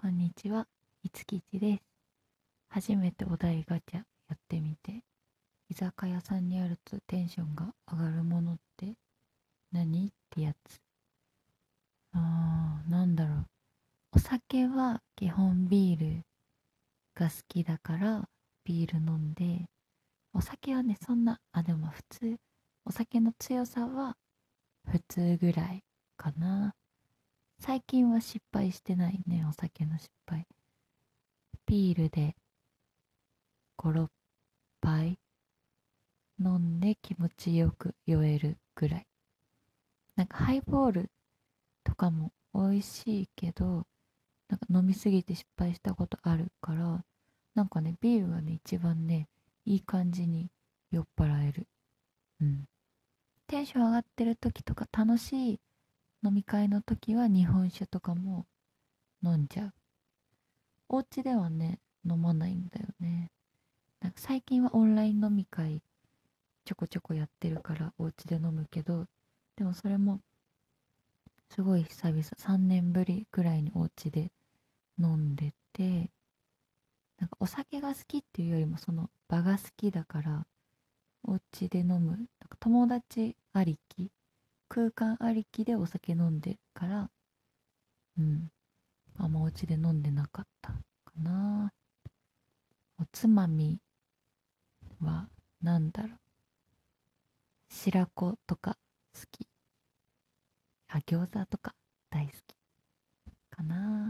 こんにちは、いつきちです。初めてお題ガチャやってみて、居酒屋さんにあるとテンションが上がるものって何ってやつ。あー、なんだろう。お酒は基本ビールが好きだからビール飲んで、お酒はね、そんな、あ、でも普通、お酒の強さは普通ぐらいかな。最近は失敗してないね、お酒の失敗。ビールで5、6杯飲んで気持ちよく酔えるぐらい。なんかハイボールとかも美味しいけど、なんか飲みすぎて失敗したことあるから、なんかね、ビールがね、一番ね、いい感じに酔っ払える。うん。テンション上がってる時とか楽しい飲み会の時は日本酒とかも飲んじゃう。お家ではね、飲まないんだよね。なんか最近はオンライン飲み会ちょこちょこやってるからお家で飲むけど、でもそれもすごい久々、3年ぶりくらいにお家で飲んでて、なんかお酒が好きっていうよりもその場が好きだから、お家で飲む、友達ありき空間ありきでお酒飲んでから、うん。あんまお家で飲んでなかったかな。おつまみは、何だろう。白子とか好き。あ、餃子とか大好き。かな。